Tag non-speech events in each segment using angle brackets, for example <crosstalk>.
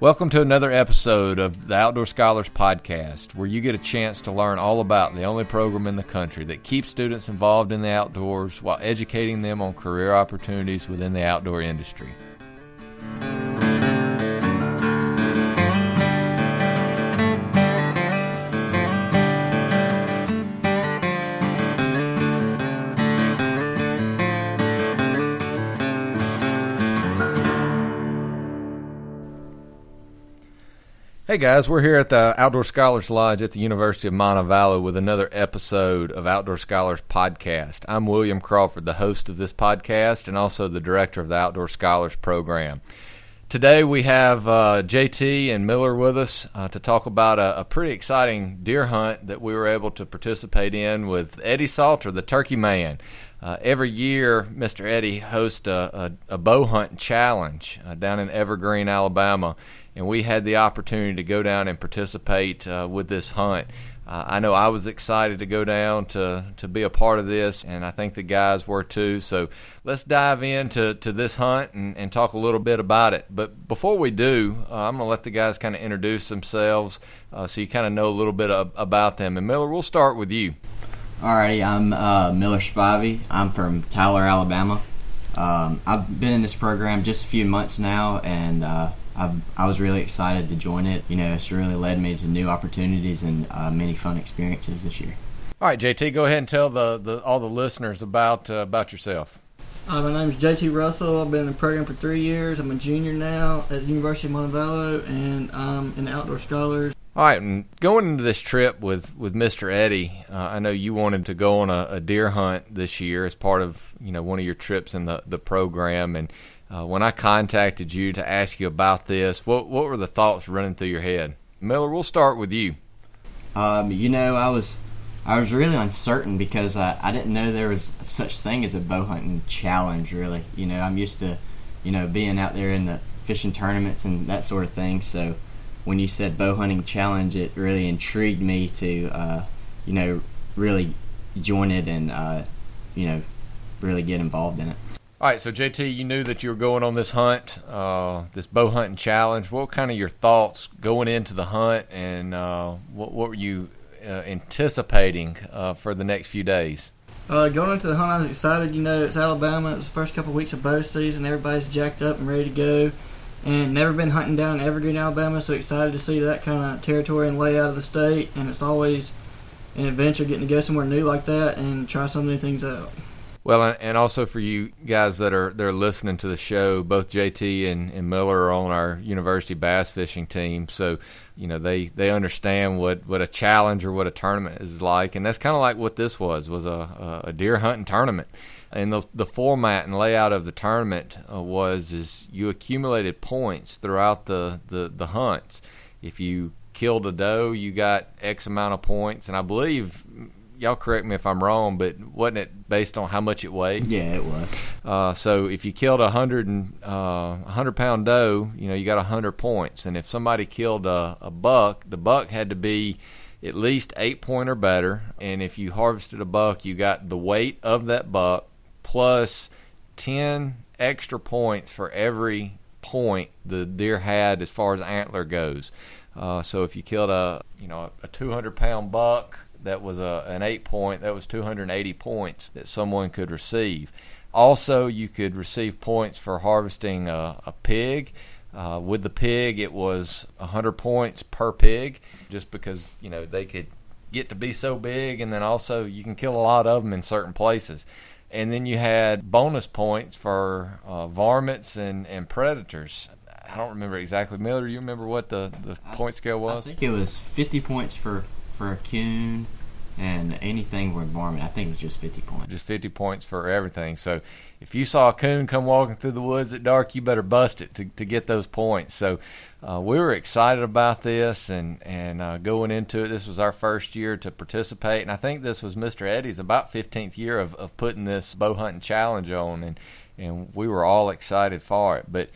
Welcome to another episode of the Outdoor Scholars Podcast, where you get a chance to learn all about the only program in the country that keeps students involved in the outdoors while educating them on career opportunities within the outdoor industry. Hey guys, we're here at the Outdoor Scholars Lodge at the University of Montevallo with another episode of Outdoor Scholars Podcast. I'm William Crawford, the host of this podcast and also the director of the Outdoor Scholars Program. Today we have uh, JT and Miller with us uh, to talk about a, a, pretty exciting deer hunt that we were able to participate in with Eddie Salter, the Turkey Man. Uh, every year, Mr. Eddie hosts a, a, a bow hunt challenge uh, down in Evergreen, Alabama and we had the opportunity to go down and participate uh, with this hunt. Uh, I know I was excited to go down to, to be a part of this, and I think the guys were too. So let's dive into to this hunt and, and talk a little bit about it. But before we do, uh, I'm going to let the guys kind of introduce themselves uh, so you kind of know a little bit of, about them. And Miller, we'll start with you. Alrighty, I'm uh, Miller Spivey. I'm from Tyler, Alabama. Um, I've been in this program just a few months now, and uh, I, I was really excited to join it. You know, it's really led me to new opportunities and uh, many fun experiences this year. All right, JT, go ahead and tell the, the all the listeners about uh, about yourself. Uh, my name is JT Russell. I've been in the program for three years. I'm a junior now at the University of Montevallo, and I'm an Outdoor Scholars. All right, and going into this trip with, with Mr. Eddie, uh, I know you wanted to go on a, a, deer hunt this year as part of you know one of your trips in the, the program, and uh, when I contacted you to ask you about this, what what were the thoughts running through your head? Miller, we'll start with you. Um, you know, I was I was really uncertain because I, I didn't know there was such thing as a bow hunting challenge. Really, you know, I'm used to you know being out there in the fishing tournaments and that sort of thing. So when you said bow hunting challenge, it really intrigued me to uh, you know really join it and uh, you know really get involved in it. All right, so JT, you knew that you were going on this hunt, uh, this bow hunting challenge. What kind of your thoughts going into the hunt, and uh, what, what, were you uh, anticipating uh, for the next few days? Uh, going into the hunt, I was excited. You know, it's Alabama. It's the first couple of weeks of bow season. Everybody's jacked up and ready to go, and never been hunting down in Evergreen, Alabama. So excited to see that kind of territory and layout of the state. And it's always an adventure getting to go somewhere new like that and try some new things out. Well, and also for you guys that are they're listening to the show, both JT and, and Miller are on our university bass fishing team, so you know they they understand what what a challenge or what a tournament is like, and that's kind of like what this was was a a deer hunting tournament. And the the format and layout of the tournament uh, was is you accumulated points throughout the, the the hunts. If you killed a doe, you got X amount of points, and I believe y'all correct me if I'm wrong, but wasn't it based on how much it weighed? Yeah, it was. Uh, so if you killed a hundred and uh, hundred pound doe, you know you got a hundred points, and if somebody killed a, a buck, the buck had to be at least eight point or better, and if you harvested a buck, you got the weight of that buck plus ten extra points for every point the deer had as far as antler goes. Uh, so if you killed a you know a 200 pound buck that was a, an eight point, that was 280 points that someone could receive. Also, you could receive points for harvesting a, a pig. Uh, with the pig, it was 100 points per pig, just because you know they could get to be so big, and then also you can kill a lot of them in certain places. And then you had bonus points for uh, varmints and, and predators. I don't remember exactly. Miller, you remember what the, the point scale was? I think it was 50 points for for a coon and anything with varmint. I think it was just 50 points. Just 50 points for everything. So if you saw a coon come walking through the woods at dark, you better bust it to, to get those points. So uh, we were excited about this and, and uh, going into it. This was our first year to participate. And I think this was Mr. Eddie's about 15th year of, of putting this bow hunting challenge on. And, and we were all excited for it. But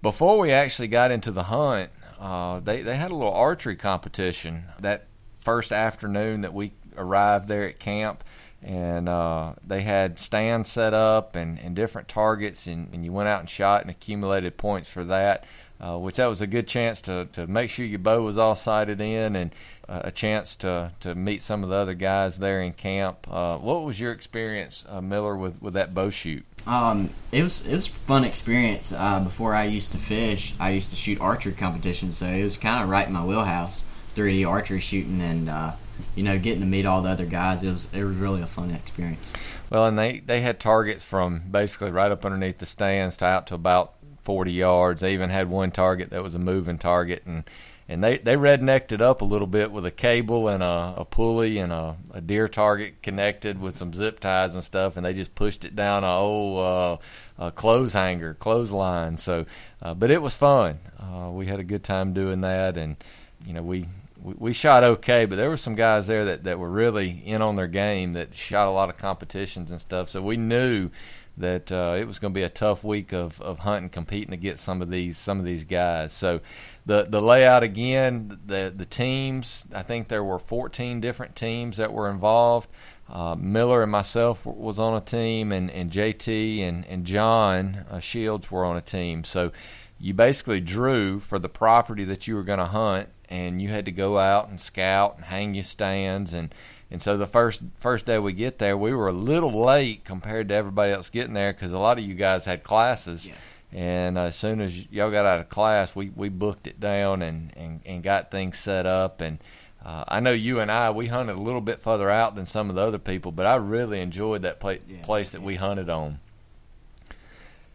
before we actually got into the hunt, uh, they, they had a little archery competition that first afternoon that we arrived there at camp and uh, they had stands set up and, and different targets and, and, you went out and shot and accumulated points for that uh, which that was a good chance to, to make sure your bow was all sighted in and uh, a chance to, to meet some of the other guys there in camp. Uh, what was your experience, uh, Miller, with, with that bow shoot? Um, it was it was fun experience. Uh, before I used to fish, I used to shoot archery competitions, so it was kind of right in my wheelhouse. 3D archery shooting, and uh, you know, getting to meet all the other guys. It was it was really a fun experience. Well, and they they had targets from basically right up underneath the stands to out to about 40 yards. They even had one target that was a moving target, and and they they rednecked it up a little bit with a cable and a, a pulley and a, a deer target connected with some zip ties and stuff, and they just pushed it down a old uh, a clothes hanger, clothesline. So, uh, but it was fun. Uh, we had a good time doing that, and you know we. We, we shot okay, but there were some guys there that, that were really in on their game that shot a lot of competitions and stuff. So we knew that uh, it was going to be a tough week of, of hunting, competing against some of these some of these guys. So the the layout again, the the teams. I think there were 14 different teams that were involved. Uh, Miller and myself was on a team, and, and JT and and John uh, Shields were on a team. So you basically drew for the property that you were going to hunt, and you had to go out and scout and hang your stands and and so the first first day we get there, we were a little late compared to everybody else getting there because a lot of you guys had classes. Yeah. And as soon as y'all got out of class, we, we booked it down and, and, and got things set up. And uh, I know you and I, we hunted a little bit further out than some of the other people, but I really enjoyed that pla- Yeah. place that we hunted on.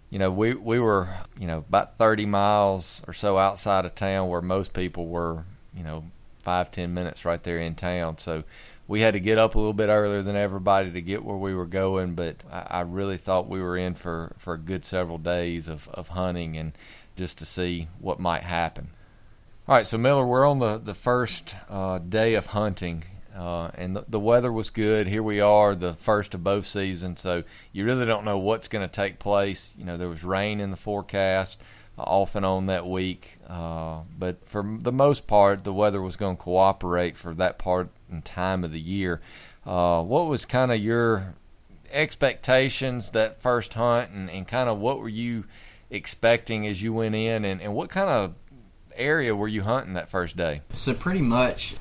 You know, we, we were, you know, about 30 miles or so outside of town where most people were, you know, five, ten minutes right there in town. So we had to get up a little bit earlier than everybody to get where we were going, but I, I really thought we were in for, for a good several days of, of hunting and just to see what might happen. All right, so Miller, we're on the, the first uh, day of hunting, uh, and the, the weather was good. Here we are, the first of both seasons, so you really don't know what's going to take place. You know, there was rain in the forecast uh, off and on that week, uh, but for the most part, the weather was going to cooperate for that part and time of the year. Uh, what was kind of your expectations that first hunt, and, and kind of what were you expecting as you went in, and, and what kind of area were you hunting that first day? So pretty much,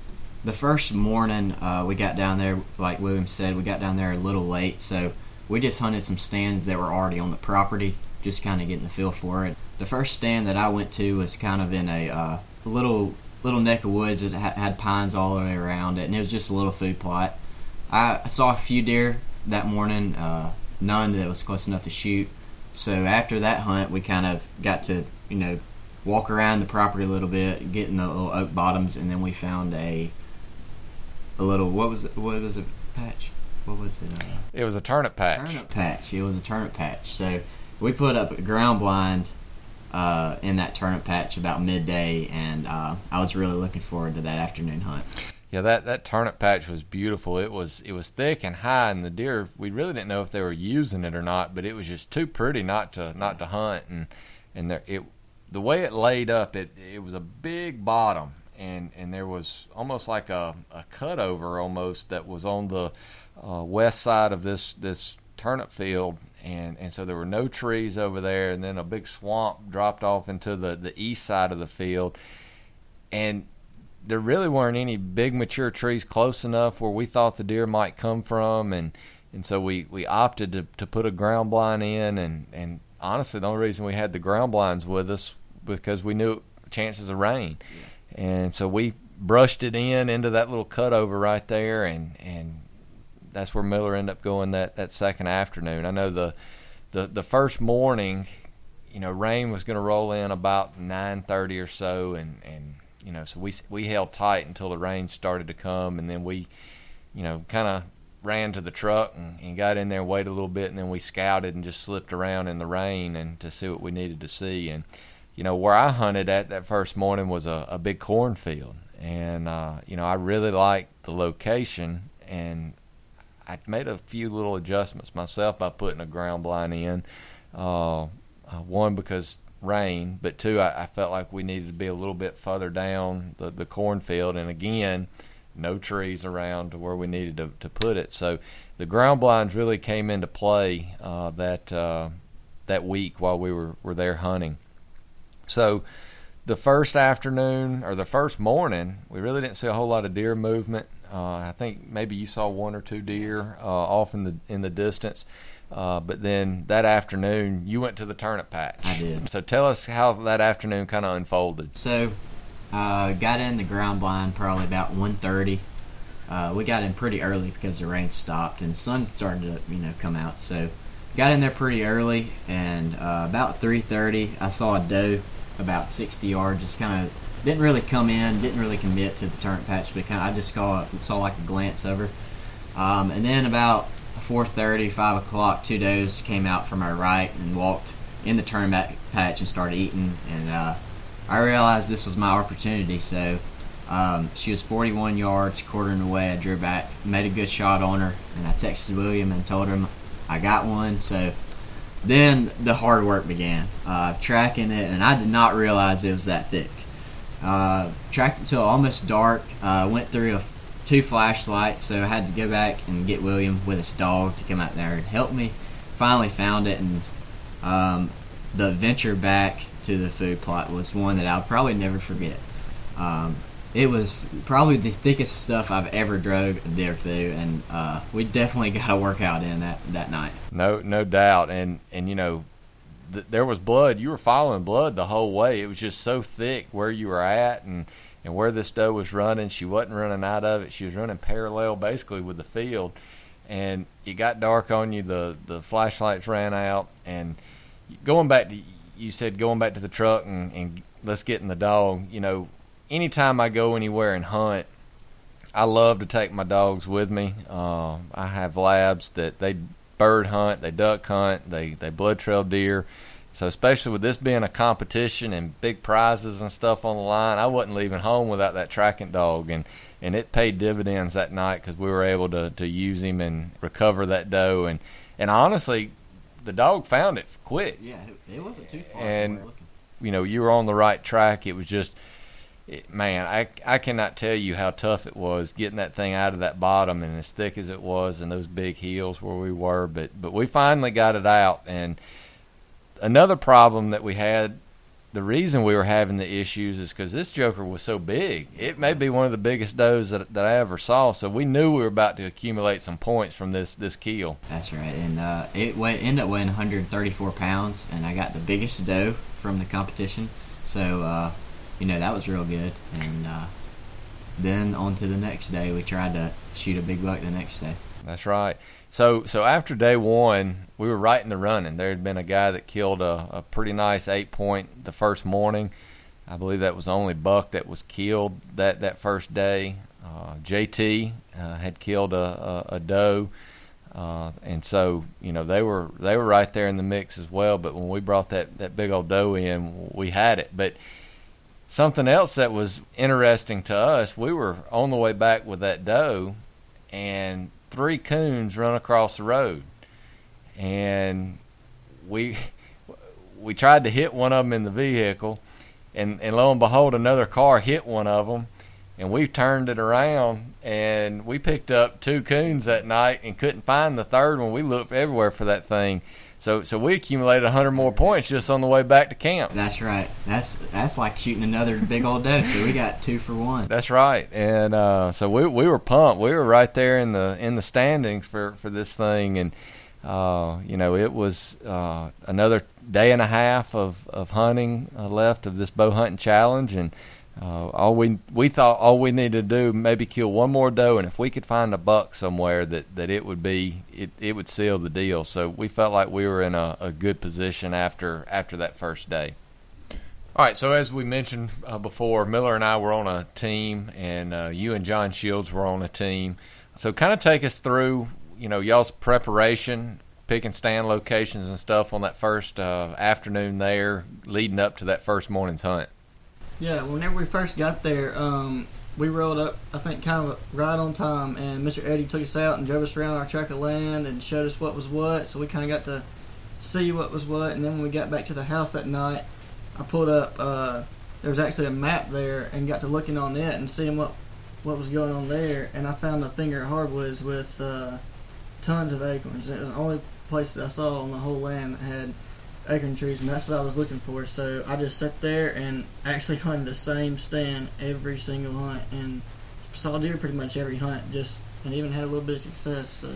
the first morning uh, we got down there, like William said, we got down there a little late, so we just hunted some stands that were already on the property, just kind of getting the feel for it. The first stand that I went to was kind of in a uh, little little neck of woods that had pines all the way around it, and it was just a little food plot. I saw a few deer that morning, uh, none that was close enough to shoot. So after that hunt, we kind of got to you know walk around the property a little bit, get in the little oak bottoms, and then we found a a little what was it, what was it patch? What was it? Uh, It was a turnip patch. Turnip patch. It was a turnip patch. So we put up a ground blind uh, in that turnip patch about midday, and uh, I was really looking forward to that afternoon hunt. Yeah, that, that turnip patch was beautiful. It was it was thick and high, and the deer we really didn't know if they were using it or not, but it was just too pretty not to not to hunt. And and there, it the way it laid up, it it was a big bottom, and and there was almost like a a cutover almost that was on the uh, west side of this this turnip field. And, and so there were no trees over there, and then a big swamp dropped off into the, the east side of the field. And there really weren't any big mature trees close enough where we thought the deer might come from and and so we, we opted to, to put a ground blind in and, and honestly the only reason we had the ground blinds with us because we knew chances of rain and so we brushed it in into that little cutover right there and and that's where Miller ended up going that, that second afternoon. I know the the the first morning, you know, rain was going to roll in about nine thirty or so, and and you know, so we we held tight until the rain started to come, and then we, you know, kind of ran to the truck and, and got in there and waited a little bit, and then we scouted and just slipped around in the rain and to see what we needed to see. And you know, where I hunted at that first morning was a, a big cornfield, and uh, you know, I really liked the location and. I made a few little adjustments myself by putting a ground blind in. Uh, uh, one because rain, but two, I, I felt like we needed to be a little bit further down the, the cornfield, and again, no trees around to where we needed to, to put it. So the ground blinds really came into play uh, that uh, that week while we were, were there hunting. So the first afternoon or the first morning, we really didn't see a whole lot of deer movement. Uh, I think maybe you saw one or two deer uh, off in the in the distance. Uh, but then that afternoon, you went to the turnip patch. I did. So tell us how that afternoon kind of unfolded. So, uh, got in the ground blind probably about 1.30. Uh, we got in pretty early because the rain stopped and the sun started to you know come out. So, got in there pretty early, and uh, about 3.30, I saw a doe about 60 yards, just kind of didn't really come in, didn't really commit to the turnip patch, but kind of I just saw saw like a glance of her. Um, and then about 4:30, 5 o'clock, two does came out from our right and walked in the turnip patch and started eating. And uh, I realized this was my opportunity. So um, she was 41 yards, quartering away. I drew back, made a good shot on her, and I texted William and told him I got one. So then the hard work began, uh, tracking it, and I did not realize it was that thick. Uh, tracked it almost dark. Uh, went through a, two flashlights, so I had to go back and get William with his dog to come out there and help me. Finally found it, and um, the adventure back to the food plot was one that I'll probably never forget. Um, it was probably the thickest stuff I've ever drove deer through, and uh, we definitely <laughs> got a workout in that that night. No, no doubt. And and you know, th- there was blood. You were following blood the whole way. It was just so thick where you were at, and and where this doe was running. She wasn't running out of it. She was running parallel, basically, with the field. And it got dark on you. The the flashlights ran out, and going back to you said going back to the truck and, and let's get in the dog. You know, anytime I go anywhere and hunt, I love to take my dogs with me. Uh, I have labs that they bird hunt, they duck hunt, they they blood trail deer. So especially with this being a competition and big prizes and stuff on the line, I wasn't leaving home without that tracking dog, and and it paid dividends that night because we were able to to use him and recover that doe, and and honestly, the dog found it quick. Yeah, it, it wasn't too far. And you know, you were on the right track. It was just it, man, I, I cannot tell you how tough it was getting that thing out of that bottom and as thick as it was and those big hills where we were. But but we finally got it out. And another problem that we had, the reason we were having the issues is because this joker was so big. It may be one of the biggest does that that I ever saw. So we knew we were about to accumulate some points from this this kill. That's right, and uh, it weigh, ended up weighing 134 pounds, and I got the biggest doe from the competition. So. Uh, you know that was real good. And uh, then on to the next day, we tried to shoot a big buck the next day. That's right. So so after day one, we were right in the running. There had been a guy that killed a, a pretty nice eight point the first morning. I believe that was the only buck that was killed that that first day. Uh, JT uh, had killed a, a, a doe. Uh, and so you know they were they were right there in the mix as well. But when we brought that that big old doe in, we had it. But something else that was interesting to us, we were on the way back with that doe, and three coons run across the road, and we we tried to hit one of them in the vehicle, and and lo and behold, another car hit one of them, and we turned it around and we picked up two coons that night and couldn't find the third one. We looked everywhere for that thing so so we accumulated 100 more points just on the way back to camp. That's right. That's that's like shooting another big old doe. So we got two for one. That's right. And uh, so we we were pumped. We were right there in the in the standings for for this thing and. Uh, you know, it was uh, another day and a half of of hunting uh, left of this bow hunting challenge, and uh, all we we thought all we needed to do maybe kill one more doe, and if we could find a buck somewhere, that, that it would be it, it would seal the deal. So we felt like we were in a, a good position after after that first day. All right, so as we mentioned uh, before, Miller and I were on a team, and uh, you and John Shields were on a team. So kind of take us through, you know, y'all's preparation, picking stand locations and stuff on that first uh, afternoon there, leading up to that first morning's hunt. Yeah, whenever we first got there, um, we rolled up, I think, kind of right on time, and Mr. Eddie took us out and drove us around our tract of land and showed us what was what, so we kind of got to see what was what. And then when we got back to the house that night, I pulled up. Uh, there was actually a map there, and got to looking on it and seeing what what was going on there. And I found a finger of hardwoods with uh, tons of acorns. It was the only place that I saw on the whole land that had acorn trees, and that's what I was looking for. So I just sat there and actually <laughs> hunted the same stand every single hunt, and saw deer pretty much every hunt. Just and even had a little bit of success. So.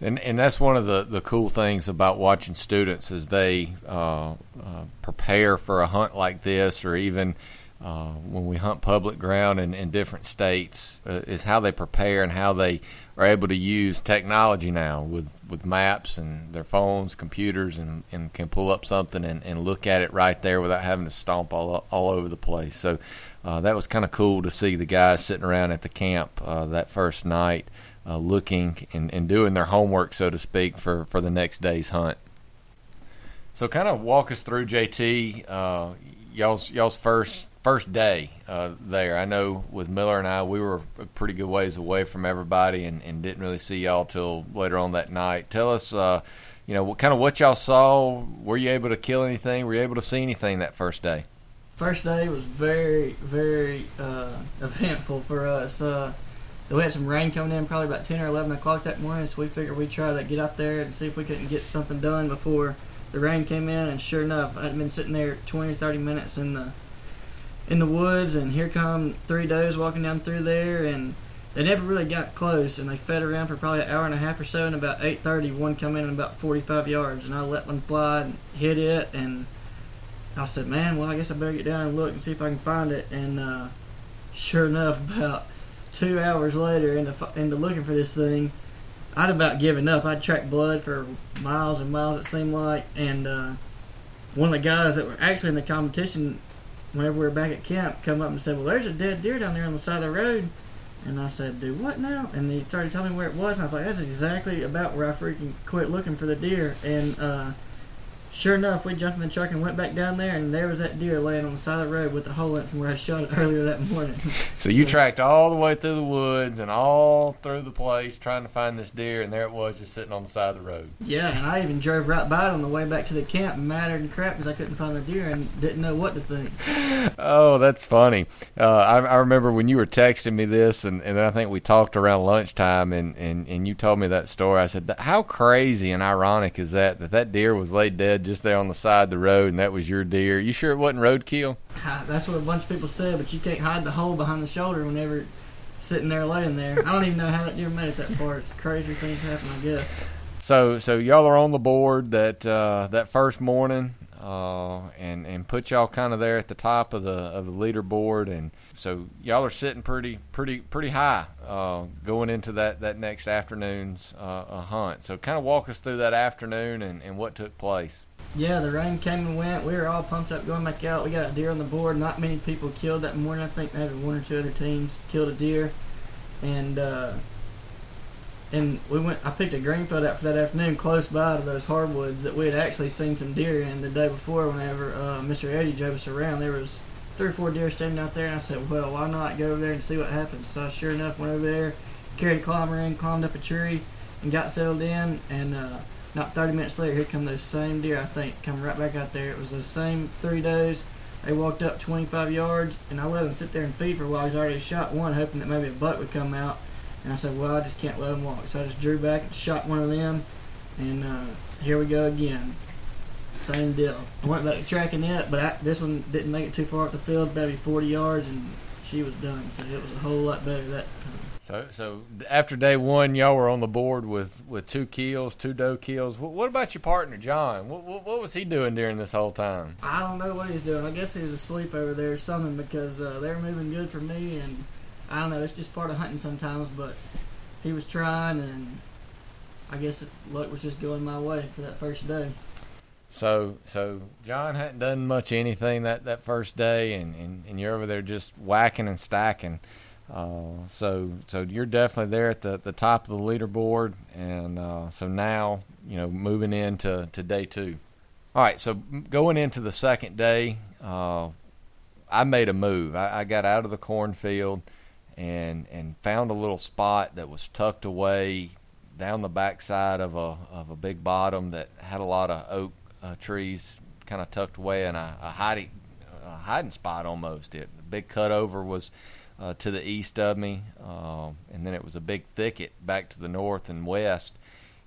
And and that's one of the, the cool things about watching students as they uh, uh, prepare for a hunt like this, or even uh, when we hunt public ground in, in different states, uh, is how they prepare and how they are able to use technology now with, with maps and their phones, computers, and, and can pull up something and, and look at it right there without having to stomp all all over the place. So uh, that was kind of cool to see the guys sitting around at the camp uh, that first night uh, looking and, and doing their homework, so to speak, for, for the next day's hunt. So, kind of walk us through JT uh, y'all's y'all's first first day uh, there. I know with Miller and I, we were a pretty good ways away from everybody and, and didn't really see y'all till later on that night. Tell us, uh, you know, what kind of what y'all saw. Were you able to kill anything? Were you able to see anything that first day? First day was very very uh, <laughs> eventful for us. Uh, we had some rain coming in probably about 10 or 11 o'clock that morning, so we figured we'd try to get out there and see if we couldn't get something done before the rain came in. And sure enough, I'd been sitting there 20 or 30 minutes in the in the woods, and here come three does walking down through there, and they never really got close, and they fed around for probably an hour and a half or so, and about 8.30, one come in about 45 yards, and I let one fly and hit it, and I said, man, well, I guess I better get down and look and see if I can find it, and uh, sure enough, <laughs> about two hours later into into looking for this thing, I'd about given up. I'd tracked blood for miles and miles. It seemed like, and uh, one of the guys that were actually in the competition, whenever we were back at camp, come up and said, "Well, there's a dead deer down there on the side of the road." And I said, "Do what now?" And he started telling me where it was, and I was like, "That's exactly about where I freaking quit looking for the deer." And uh, Sure enough, we jumped in the truck and went back down there, and there was that deer laying on the side of the road with the hole in it from where I shot it <laughs> earlier that morning. so you tracked all the way through the woods and all through the place trying to find this deer, and there it was just sitting on the side of the road. Yeah, and I even drove right by it on the way back to the camp, mattered and crap because I couldn't find the deer and didn't know what to think. <laughs> Oh, that's funny. Uh, I, I remember when you were texting me this, and, and I think we talked around lunchtime, and, and, and you told me that story. I said, "How crazy and ironic is that that that deer was laid dead just there on the side of the road, and that was your deer. You sure it wasn't roadkill? That's what a bunch of people said, but you can't hide the hole behind the shoulder whenever sitting there laying there. I don't even know how that deer made it that far. It's crazy things happen, I guess. So, so y'all are on the board that uh, that first morning, uh, and and put y'all kind of there at the top of the of the leaderboard, and so y'all are sitting pretty pretty pretty high uh, going into that that next afternoon's uh, hunt. So, kind of walk us through that afternoon and, and what took place. Yeah, the rain came and went. We were all pumped up going back out. We got a deer on the board. Not many people killed that morning. I think maybe one or two other teams killed a deer, and uh, and we went. I picked a greenfield out for that afternoon, close by to those hardwoods that we had actually seen some deer in the day before. Whenever uh, Mr. Eddie drove us around, there was three or four deer standing out there, and I said, "Well, why not go over there and see what happens?" So sure enough, went over there, carried a climber in, climbed up a tree, and got settled in, and. Uh, not 30 minutes later, here come those same deer, I think, come right back out there. It was those same three does. They walked up 25 yards, and I let them sit there and feed for a while. He's already shot one, hoping that maybe a buck would come out. And I said, well, I just can't let them walk. So I just drew back and shot one of them, and uh, here we go again. Same deal. I went back to tracking it, but I, this one didn't make it too far up the field, maybe 40 yards, and she was done. So it was a whole lot better that time. So, so after day one, y'all were on the board with, with two kills, two doe kills. What, what about your partner, John? What, what, what, was he doing during this whole time? I don't know what he's doing. I guess he was asleep over there or something because uh, they were moving good for me, and I don't know. It's just part of hunting sometimes. But he was trying, and I guess luck was just going my way for that first day. So, so John hadn't done much anything that, that first day, and, and, and you're over there just whacking and stacking. Uh, so so you're definitely there at the, the top of the leaderboard, and uh, so now you know moving into to day two. All right, so going into the second day, uh, I made a move. I, I, got out of the cornfield and and found a little spot that was tucked away down the backside of a of a big bottom that had a lot of oak uh, trees kind of tucked away in a, a hiding a hiding spot almost. It the big cutover was uh, to the east of me, uh, and then it was a big thicket back to the north and west,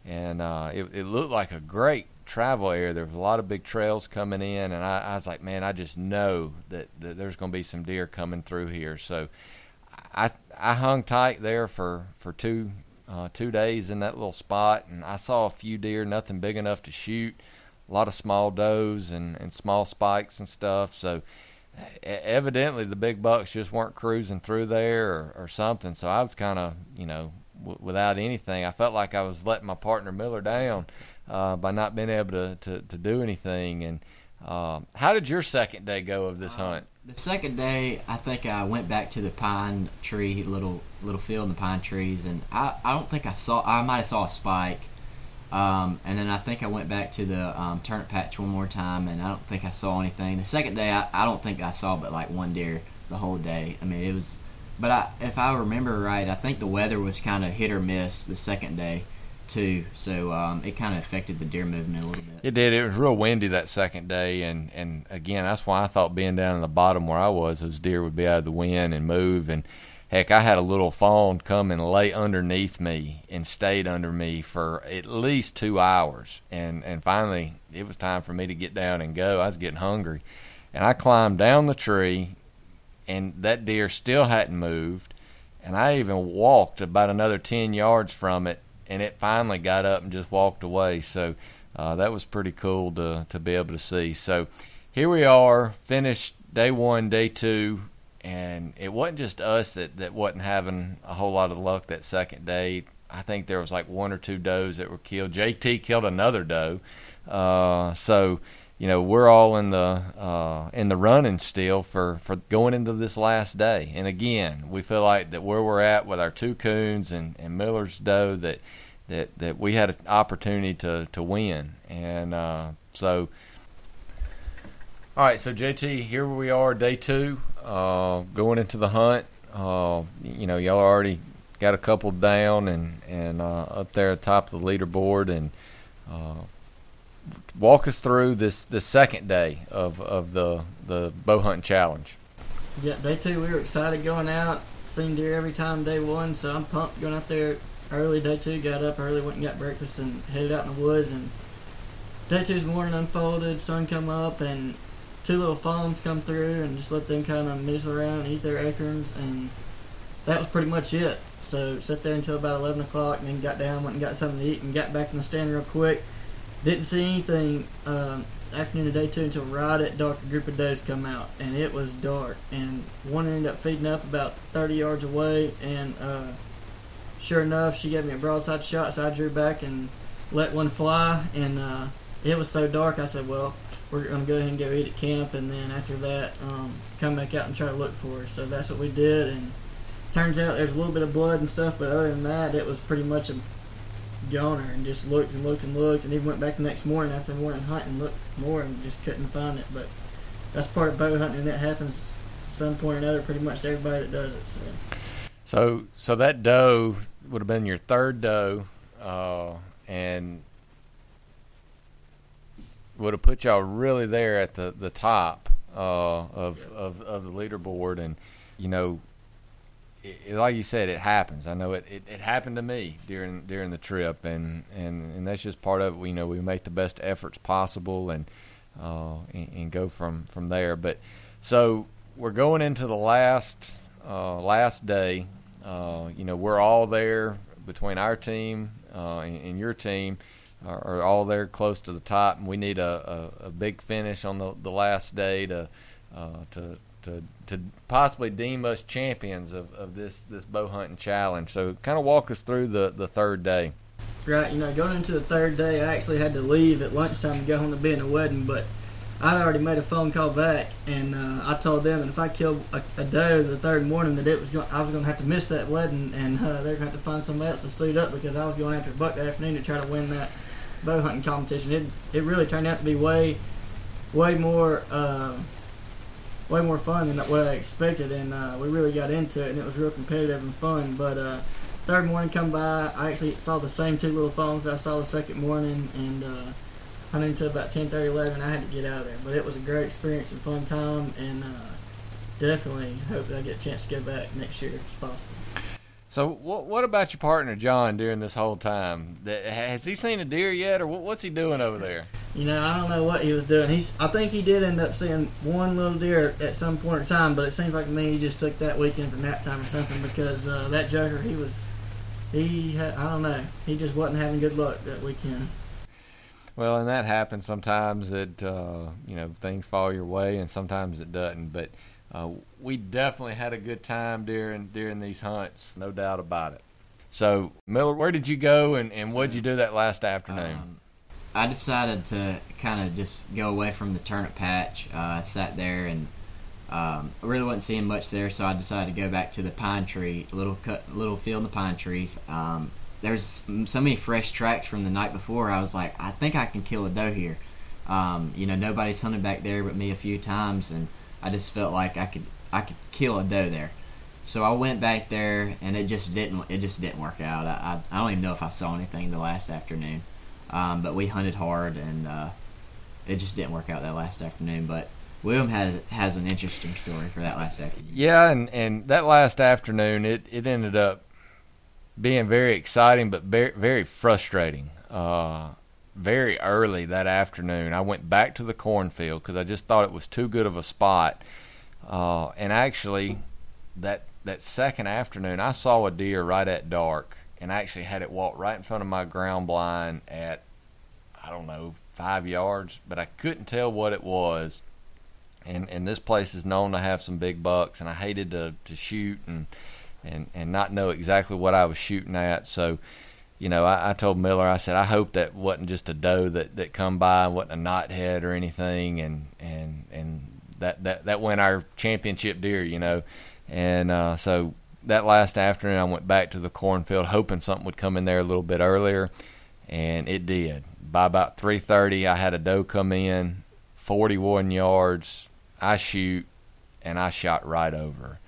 and uh, it, it, looked like a great travel area. There was a lot of big trails coming in, and I, I was like, man, I just know that, that there's going to be some deer coming through here. So I I hung tight there for for two uh, two days in that little spot, and I saw a few deer, nothing big enough to shoot. A lot of small does and, and small spikes and stuff. So evidently the big bucks just weren't cruising through there or, or something. So I was kind of you know w- without anything. I felt like I was letting my partner Miller down uh, by not being able to, to, to do anything. And um, how did your second day go of this uh, hunt? The second day, I think I went back to the pine tree, little little field in the pine trees, and I, I don't think I saw. I might have saw a spike, um, and then I think I went back to the um, turnip patch one more time, and I don't think I saw anything. The second day, I, I don't think I saw but like one deer the whole day. I mean, it was, but I, if I remember right, I think the weather was kind of hit or miss the second day too. So um, it kind of affected the deer movement a little bit. It did. It was real windy that second day, and and again, that's why I thought being down in the bottom where I was, those deer would be out of the wind and move. And heck, I had a little fawn come and lay underneath me and stayed under me for at least two hours. And and finally, it was time for me to get down and go. I was getting hungry, and I climbed down the tree, and that deer still hadn't moved. And I even walked about another ten yards from it and it finally got up and just walked away. So uh, that was pretty cool to to be able to see. So here we are, finished day one, day two, and it wasn't just us that that wasn't having a whole lot of luck that second day. I think there was like one or two does that were killed. JT killed another doe, uh, so you know we're all in the uh, in the running still for for going into this last day. And again, we feel like that where we're at with our two coons and, and Miller's doe that that that we had an opportunity to to win. And uh, so, all right, so JT, here we are, day two, uh, going into the hunt. Uh, you know, y'all already got a couple down and and uh, up there at the top of the leaderboard and uh, walk us through this the second day of, of the the bow hunting challenge. Yeah, day two we were excited going out, seen deer every time day one, so I'm pumped going out there early. Day two got up early, went and got breakfast, and headed out in the woods. And day two's morning unfolded, sun come up, and two little fawns come through, and just let them kind of miss around and eat their acorns, and that was pretty much it. So sat there until about 11 o'clock, and then got down, went and got something to eat, and got back in the stand real quick didn't see anything um, afternoon of day two until right at dark. A group of does come out, and it was dark. And one ended up feeding up about 30 yards away, and uh, sure enough, she gave me a broadside shot, so I drew back and let one fly. And uh, it was so dark, I said, "Well, we're gonna go ahead and go eat at camp, and then after that, um, come back out and try to look for her." So that's what we did, and turns out there's a little bit of blood and stuff, but other than that, it was pretty much a goner and just looked and looked and looked and even went back the next morning after morning hunting and looked more and just couldn't find it but that's part of bow hunting and that happens at some point or another pretty much to everybody that does it so so so that doe would have been your third doe uh, and would have put y'all really there at the the top uh, of, of of the leaderboard and you know it, like you said, it happens. I know it, it, it, happened to me during during the trip, and, and, and that's just part of it. We you know we make the best efforts possible and, uh, and, and go from from there. But so we're going into the last uh, last day. Uh, you know we're all there between our team uh, and, and, your team are, are, all there close to the top, and we need a, a, a big finish on the, the last day to uh, to to to possibly deem us champions of, of this this bow hunting challenge. So, kind of walk us through the the third day. Right, you know, going into the third day, I actually had to leave at lunchtime to go home to be in a wedding, but I'd already made a phone call back, and uh, I told them that if I killed a, a doe the third morning, that it was going, I was going to have to miss that wedding, and uh, they're going to have to find somebody else to suit up because I was going after a buck that afternoon to try to win that bow hunting competition. It it really turned out to be way way more. Uh, way more fun than what I expected, and uh, we really got into it, and it was real competitive and fun. But uh, third morning come by, I actually saw the same two little phones I saw the second morning, and uh, hunted until about 10, 30, 11. I had to get out of there, but it was a great experience and fun time, and uh, definitely hope that I get a chance to go back next year if possible. So, what, what about your partner John during this whole time? That- Has he seen a deer yet, or what- what's he doing over there? You know, I don't know what he was doing. He's, I think he did end up seeing one little deer at some point in time, but it seems like to me he just took that weekend for nap time or something because uh, that joker, he was, he, had, I don't know, he just wasn't having good luck that weekend. Well, and that happens sometimes. That uh, you know things fall your way, and sometimes it doesn't. But uh, we definitely had a good time during during these hunts, no doubt about it. So, Miller, where did you go, and, and what did you do that last afternoon? Um, I decided to kind of just go away from the turnip patch. Uh, I sat there and um, I really wasn't seeing much there, so I decided to go back to the pine tree, little cut, little field in the pine trees. Um, there's so many fresh tracks from the night before. I was like, I think I can kill a doe here. Um, you know, nobody's hunted back there but me a few times, and I just felt like I could I could kill a doe there. So I went back there, and it just didn't it just didn't work out. I, I, I don't even know if I saw anything the last afternoon, um, but we hunted hard, and uh, it just didn't work out that last afternoon. But William has has an interesting story for that last afternoon. Yeah, and, and that last afternoon, it, it ended up being very exciting, but very, very frustrating. Uh, very early that afternoon, I went back to the cornfield because I just thought it was too good of a spot. Uh, and actually, that that second afternoon, I saw a deer right at dark, and I actually had it walk right in front of my ground blind at I don't know five yards, but I couldn't tell what it was. And and this place is known to have some big bucks and I hated to to shoot and and and not know exactly what I was shooting at. So you know I, I told Miller I said I hope that wasn't just a doe that that come by wasn't a knothead or anything and and and that that that went our championship deer you know and uh, so that last afternoon I went back to the cornfield hoping something would come in there a little bit earlier and it did by about 3:30 I had a doe come in 41 yards I shoot and I shot right over.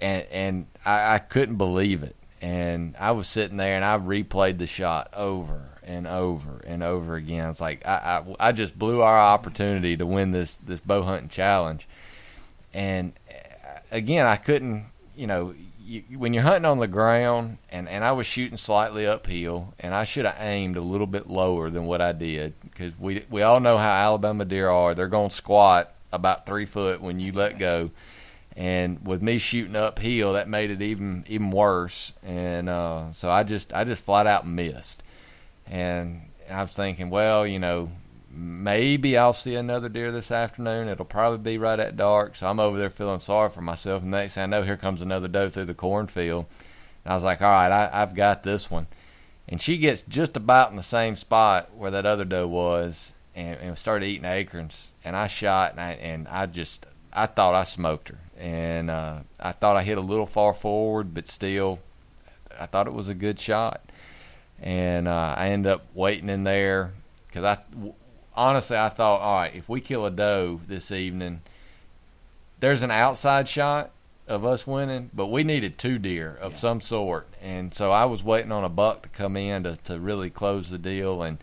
And and I, I couldn't believe it. And I was sitting there and I replayed the shot over and over and over again. It's like I, I, I just blew our opportunity to win this this bow hunting challenge. And uh, again, I couldn't, you know, you, when you're hunting on the ground, and, and I was shooting slightly uphill, and I should have aimed a little bit lower than what I did because we we all know how Alabama deer are. They're going to squat about three foot when you let go, and with me shooting uphill, that made it even even worse. And uh, so I just I just flat out missed, and I was thinking, well, you know, maybe I'll see another deer this afternoon. It'll probably be right at dark. So I'm over there feeling sorry for myself. And next thing I know, here comes another doe through the cornfield. And I was like, all right, I, I've got this one. And she gets just about in the same spot where that other doe was and, and started eating acorns. And I shot and I, and I just, I thought I smoked her. And uh, I thought I hit a little far forward, but still, I thought it was a good shot. And uh, I ended up waiting in there because I honestly, I thought, all right, if we kill a doe this evening, there's an outside shot of us winning, but we needed two deer of Yeah. some sort. And so I was waiting on a buck to come in to, to really close the deal, and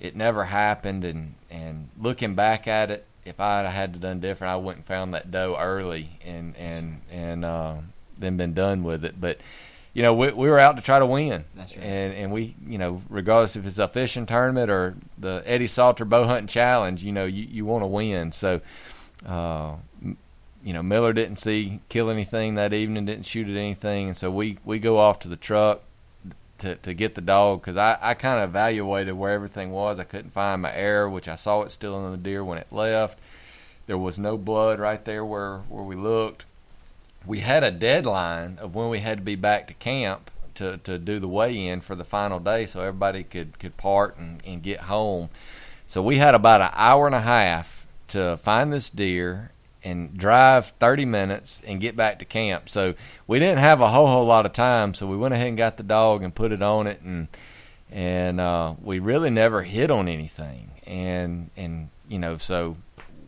it never happened. And, and looking back at it, if I had had to done different, I wouldn't found that doe early and and and uh, then been done with it. But you know, we, we were out to try to win. That's right. And and we, you know, regardless if it's a fishing tournament or the Eddie Salter bow hunting challenge, you know, you, you want to win. So, uh, you know, Miller didn't see kill anything that evening, didn't shoot at anything, and so we we go off to the truck to to get the dog because I I kind of evaluated where everything was. I couldn't find my arrow, which I saw it still in the deer when it left. There was no blood right there where where we looked we had a deadline of when we had to be back to camp to, to do the weigh in for the final day so everybody could, could part and, and get home. So we had about an hour and a half to find this deer and drive 30 minutes and get back to camp. So we didn't have a whole whole lot of time, so we went ahead and got the dog and put it on it and and uh, we really never hit on anything. And and you know, so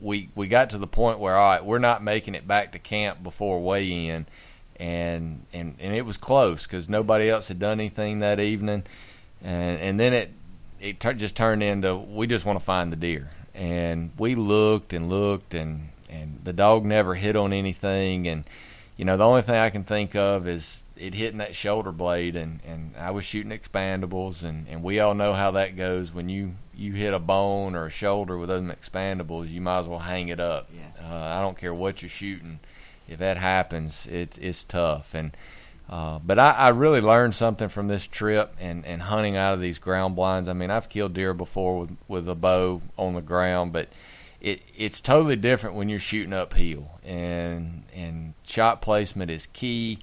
we we got to the point where all right, we're not making it back to camp before weigh in, and and and it was close because nobody else had done anything that evening, and and then it it tur just turned into we just want to find the deer, and we looked and looked and and the dog never hit on anything, and you know, the only thing I can think of is it hitting that shoulder blade, and and I was shooting expandables, and and we all know how that goes when you you hit a bone or a shoulder with those expandables, you might as well hang it up. Yeah. Uh, I don't care what you're shooting, if that happens, it, it's tough. And uh, but I, I really learned something from this trip and, and hunting out of these ground blinds. I mean, I've killed deer before with with a bow on the ground, but it it's totally different when you're shooting uphill and and shot placement is key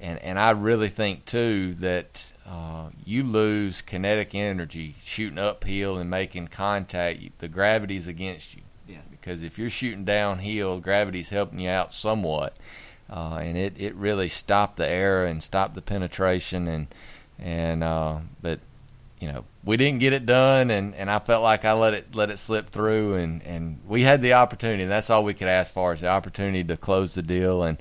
and and I really think too that uh, you lose kinetic energy shooting uphill and making contact the gravity's against you Yeah. because if you're shooting downhill gravity's helping you out somewhat uh, and it, it really stopped the error and stopped the penetration and and uh, but you know we didn't get it done and, and I felt like I let it let it slip through and, and we had the opportunity and that's all we could ask for is the opportunity to close the deal and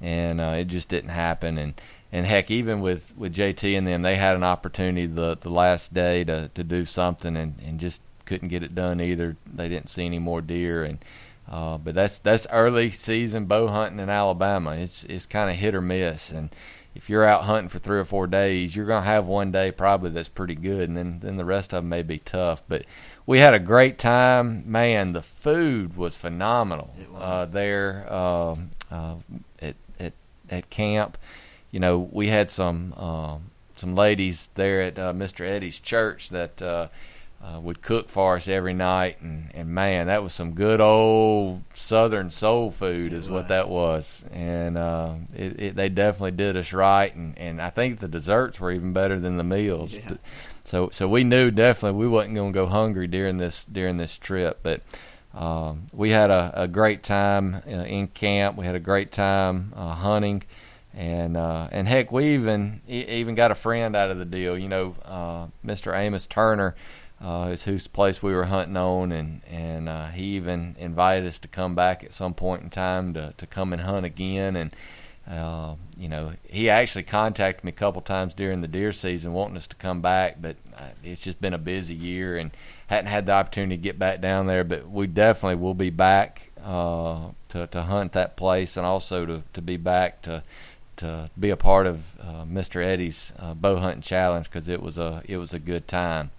and uh, it just didn't happen and and heck even with, with JT and them they had an opportunity the the last day to, to do something and, and just couldn't get it done either. They didn't see any more deer and uh, but that's that's early season bow hunting in Alabama. It's it's kind of hit or miss and if you're out hunting for three or four days, you're going to have one day probably that's pretty good, and then then the rest of them may be tough. But we had a great time, man. The food was phenomenal It was. Uh, there um, uh, at at at camp. You know, we had some um, some ladies there at uh, Mr. Eddie's church that. Uh, would cook for us every night, and, and man, that was some good old Southern soul food, is what that was. And uh, it, it, they definitely did us right, and, and I think the desserts were even better than the meals. Yeah. So so we knew definitely we wasn't going to go hungry during this during this trip, but. Um, we had a, a great time uh, in camp. We had a great time uh, hunting, and uh, and heck, we even even got a friend out of the deal. You know, uh, Mr. Amos Turner uh, is whose place we were hunting on, and and uh, he even invited us to come back at some point in time to to come and hunt again. And uh, you know, he actually contacted me a couple times during the deer season, wanting us to come back, but uh, it's just been a busy year and hadn't had the opportunity to get back down there. But we definitely will be back uh, to to hunt that place, and also to to be back to to be a part of uh, Mr. Eddie's uh, bow hunting challenge because it was a it was a good time,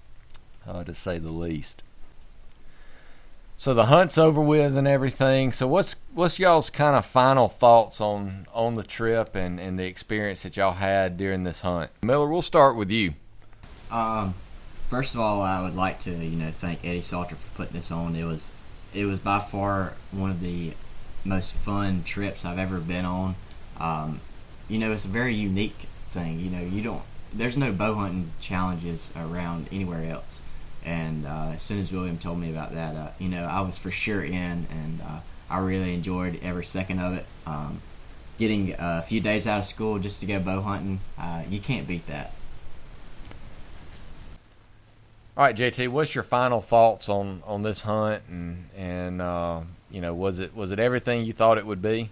uh, to say the least. So the hunt's over with and everything. So what's what's y'all's kind of final thoughts on on the trip and, and the experience that y'all had during this hunt? Miller, we'll start with you. Um, first of all, I would like to you know thank Eddie Salter for putting this on. It was it was by far one of the most fun trips I've ever been on. Um, you know, it's a very unique thing. You know, you don't there's no bow hunting challenges around anywhere else. And uh, as soon as William told me about that, uh, you know, I was for sure in, and uh, I really enjoyed every second of it. Um, getting a few days out of school just to go bow hunting, uh, you can't beat that. All right, JT, what's your final thoughts on, on this hunt and and uh, you know was it was it everything you thought it would be?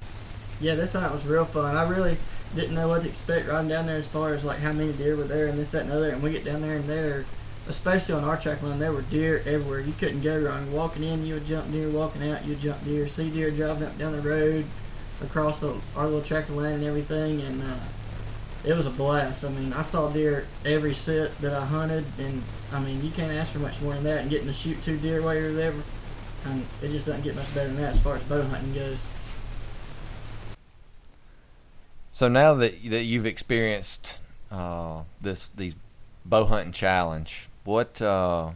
Yeah, this hunt was real fun. I really didn't know what to expect riding down there as far as like how many deer were there and this, that, and other. And we get down there and there, especially on our track line, there were deer everywhere. You couldn't go wrong. Walking in, you would jump deer. Walking out, you would jump deer. See deer driving up down the road, across the our little track of land and everything. And uh, it was a blast. I mean, I saw deer every sit that I hunted, and I mean, you can't ask for much more than that. And getting to shoot two deer while you're there, and it just doesn't get much better than that as far as bow hunting goes. So now that that you've experienced uh, this these bow hunting challenge, what uh,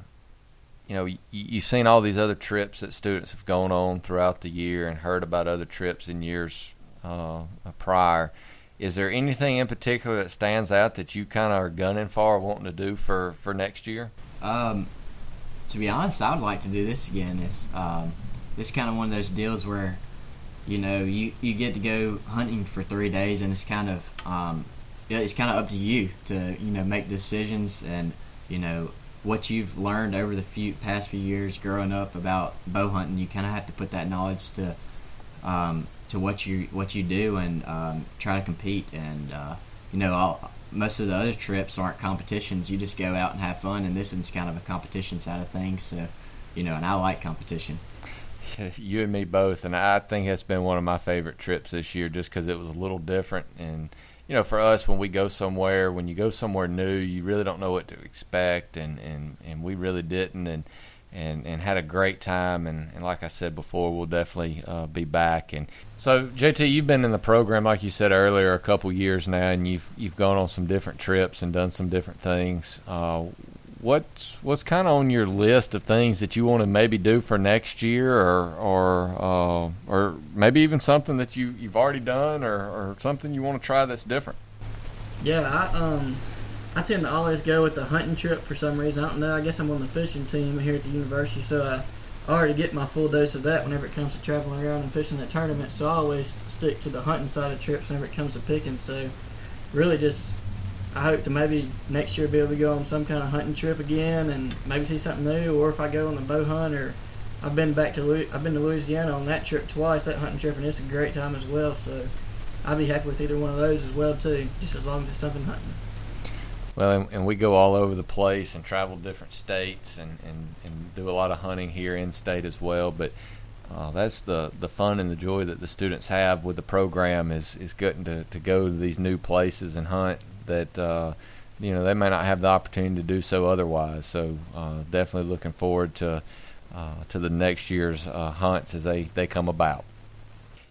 you know you, you've seen all these other trips that students have gone on throughout the year and heard about other trips in years uh, prior. Is there anything in particular that stands out that you kind of are gunning for, or wanting to do for for next year? Um, to be honest, I would like to do this again. It's um, this kind of one of those deals where, you know, you, you get to go hunting for three days, and it's kind of um, it's kind of up to you to you know make decisions and you know what you've learned over the few past few years growing up about bow hunting. You kind of have to put that knowledge to um, to what you what you do and um, try to compete. And uh, you know, all, most of the other trips aren't competitions. You just go out and have fun, and this is kind of a competition side of things. So, you know, and I like competition. <laughs> you and me both, and I think it's been one of my favorite trips this year, just because it was a little different. And you know, for us, when we go somewhere, when you go somewhere new, you really don't know what to expect, and and and we really didn't, and and and had a great time. And, and like I said before, we'll definitely uh, be back. And so, JT, you've been in the program, like you said earlier, a couple years now, and you've you've gone on some different trips and done some different things. Uh, what's what's kind of on your list of things that you want to maybe do for next year, or or uh, or maybe even something that you you've already done, or, or something you want to try that's different? Yeah, I um I tend to always go with the hunting trip for some reason. I don't know. I guess I'm on the fishing team here at the university, so I already get my full dose of that whenever it comes to traveling around and fishing at tournaments. So I always stick to the hunting side of trips whenever it comes to picking. So really just I hope to maybe next year be able to go on some kind of hunting trip again and maybe see something new. Or if I go on the bow hunt, or I've been back to I've been to Louisiana on that trip twice, that hunting trip, and it's a great time as well. So I'd be happy with either one of those as well too, just as long as it's something hunting. Well, and, and, we go all over the place and travel different states and, and, and do a lot of hunting here in state as well. But uh, that's the, the fun and the joy that the students have with the program is, is getting to, to go to these new places and hunt that uh, you know they may not have the opportunity to do so otherwise. So uh, definitely looking forward to uh, to the next year's uh, hunts as they, they come about.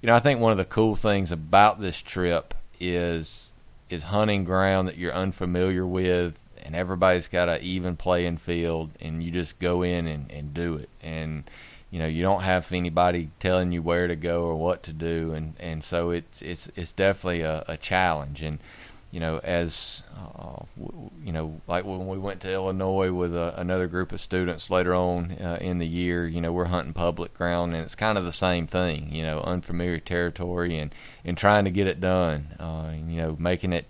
You know, I think one of the cool things about this trip is is hunting ground that you're unfamiliar with and everybody's got an even playing field and you just go in and, and do it and you know you don't have anybody telling you where to go or what to do and and so it's it's it's definitely a, a challenge and you know, as uh, w- you know, like when we went to Illinois with a, another group of students later on uh, in the year, you know, we're hunting public ground, and it's kind of the same thing, you know, unfamiliar territory, and and trying to get it done, uh, you know, making it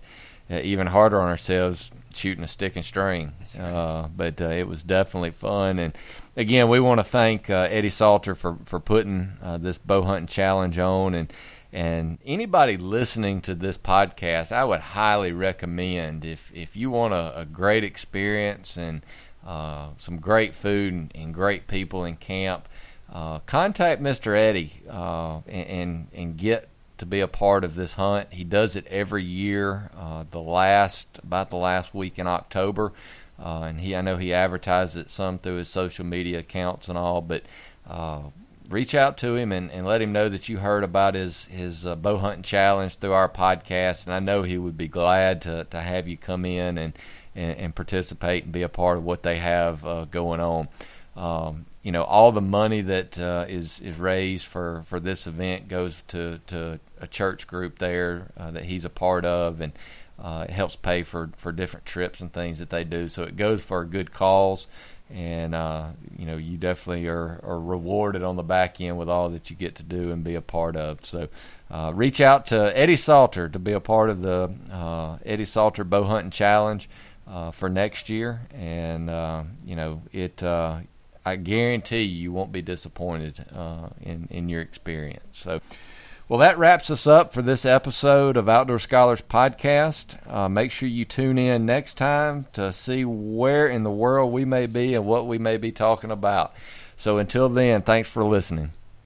uh, even harder on ourselves shooting a stick and string. Uh, but uh, it was definitely fun, and again, we want to thank uh, Eddie Salter for for putting uh, this bow hunting challenge on, and and anybody listening to this podcast, I would highly recommend if if you want a, a great experience and uh, some great food and, and, great people in camp, uh, contact Mr. Eddie uh, and and get to be a part of this hunt. He does it every year, uh, the last about the last week in October, uh, and he I know he advertises it some through his social media accounts and all, but uh, reach out to him and, and let him know that you heard about his his uh, bow hunting challenge through our podcast, and I know he would be glad to to have you come in and and, and participate and be a part of what they have uh, going on. Um, you know, all the money that uh, is is raised for, for this event goes to, to a church group there uh, that he's a part of, and uh, it helps pay for, for different trips and things that they do. So it goes for a good cause and uh, you know you definitely are, are rewarded on the back end with all that you get to do and be a part of. So uh, reach out to Eddie Salter to be a part of the uh, Eddie Salter Bow Hunting Challenge uh, for next year, and uh, you know it. Uh, I guarantee you, you won't be disappointed in in your experience. So. Well, that wraps us up for this episode of Outdoor Scholars Podcast. Uh, make sure you tune in next time to see where in the world we may be and what we may be talking about. So until then, thanks for listening.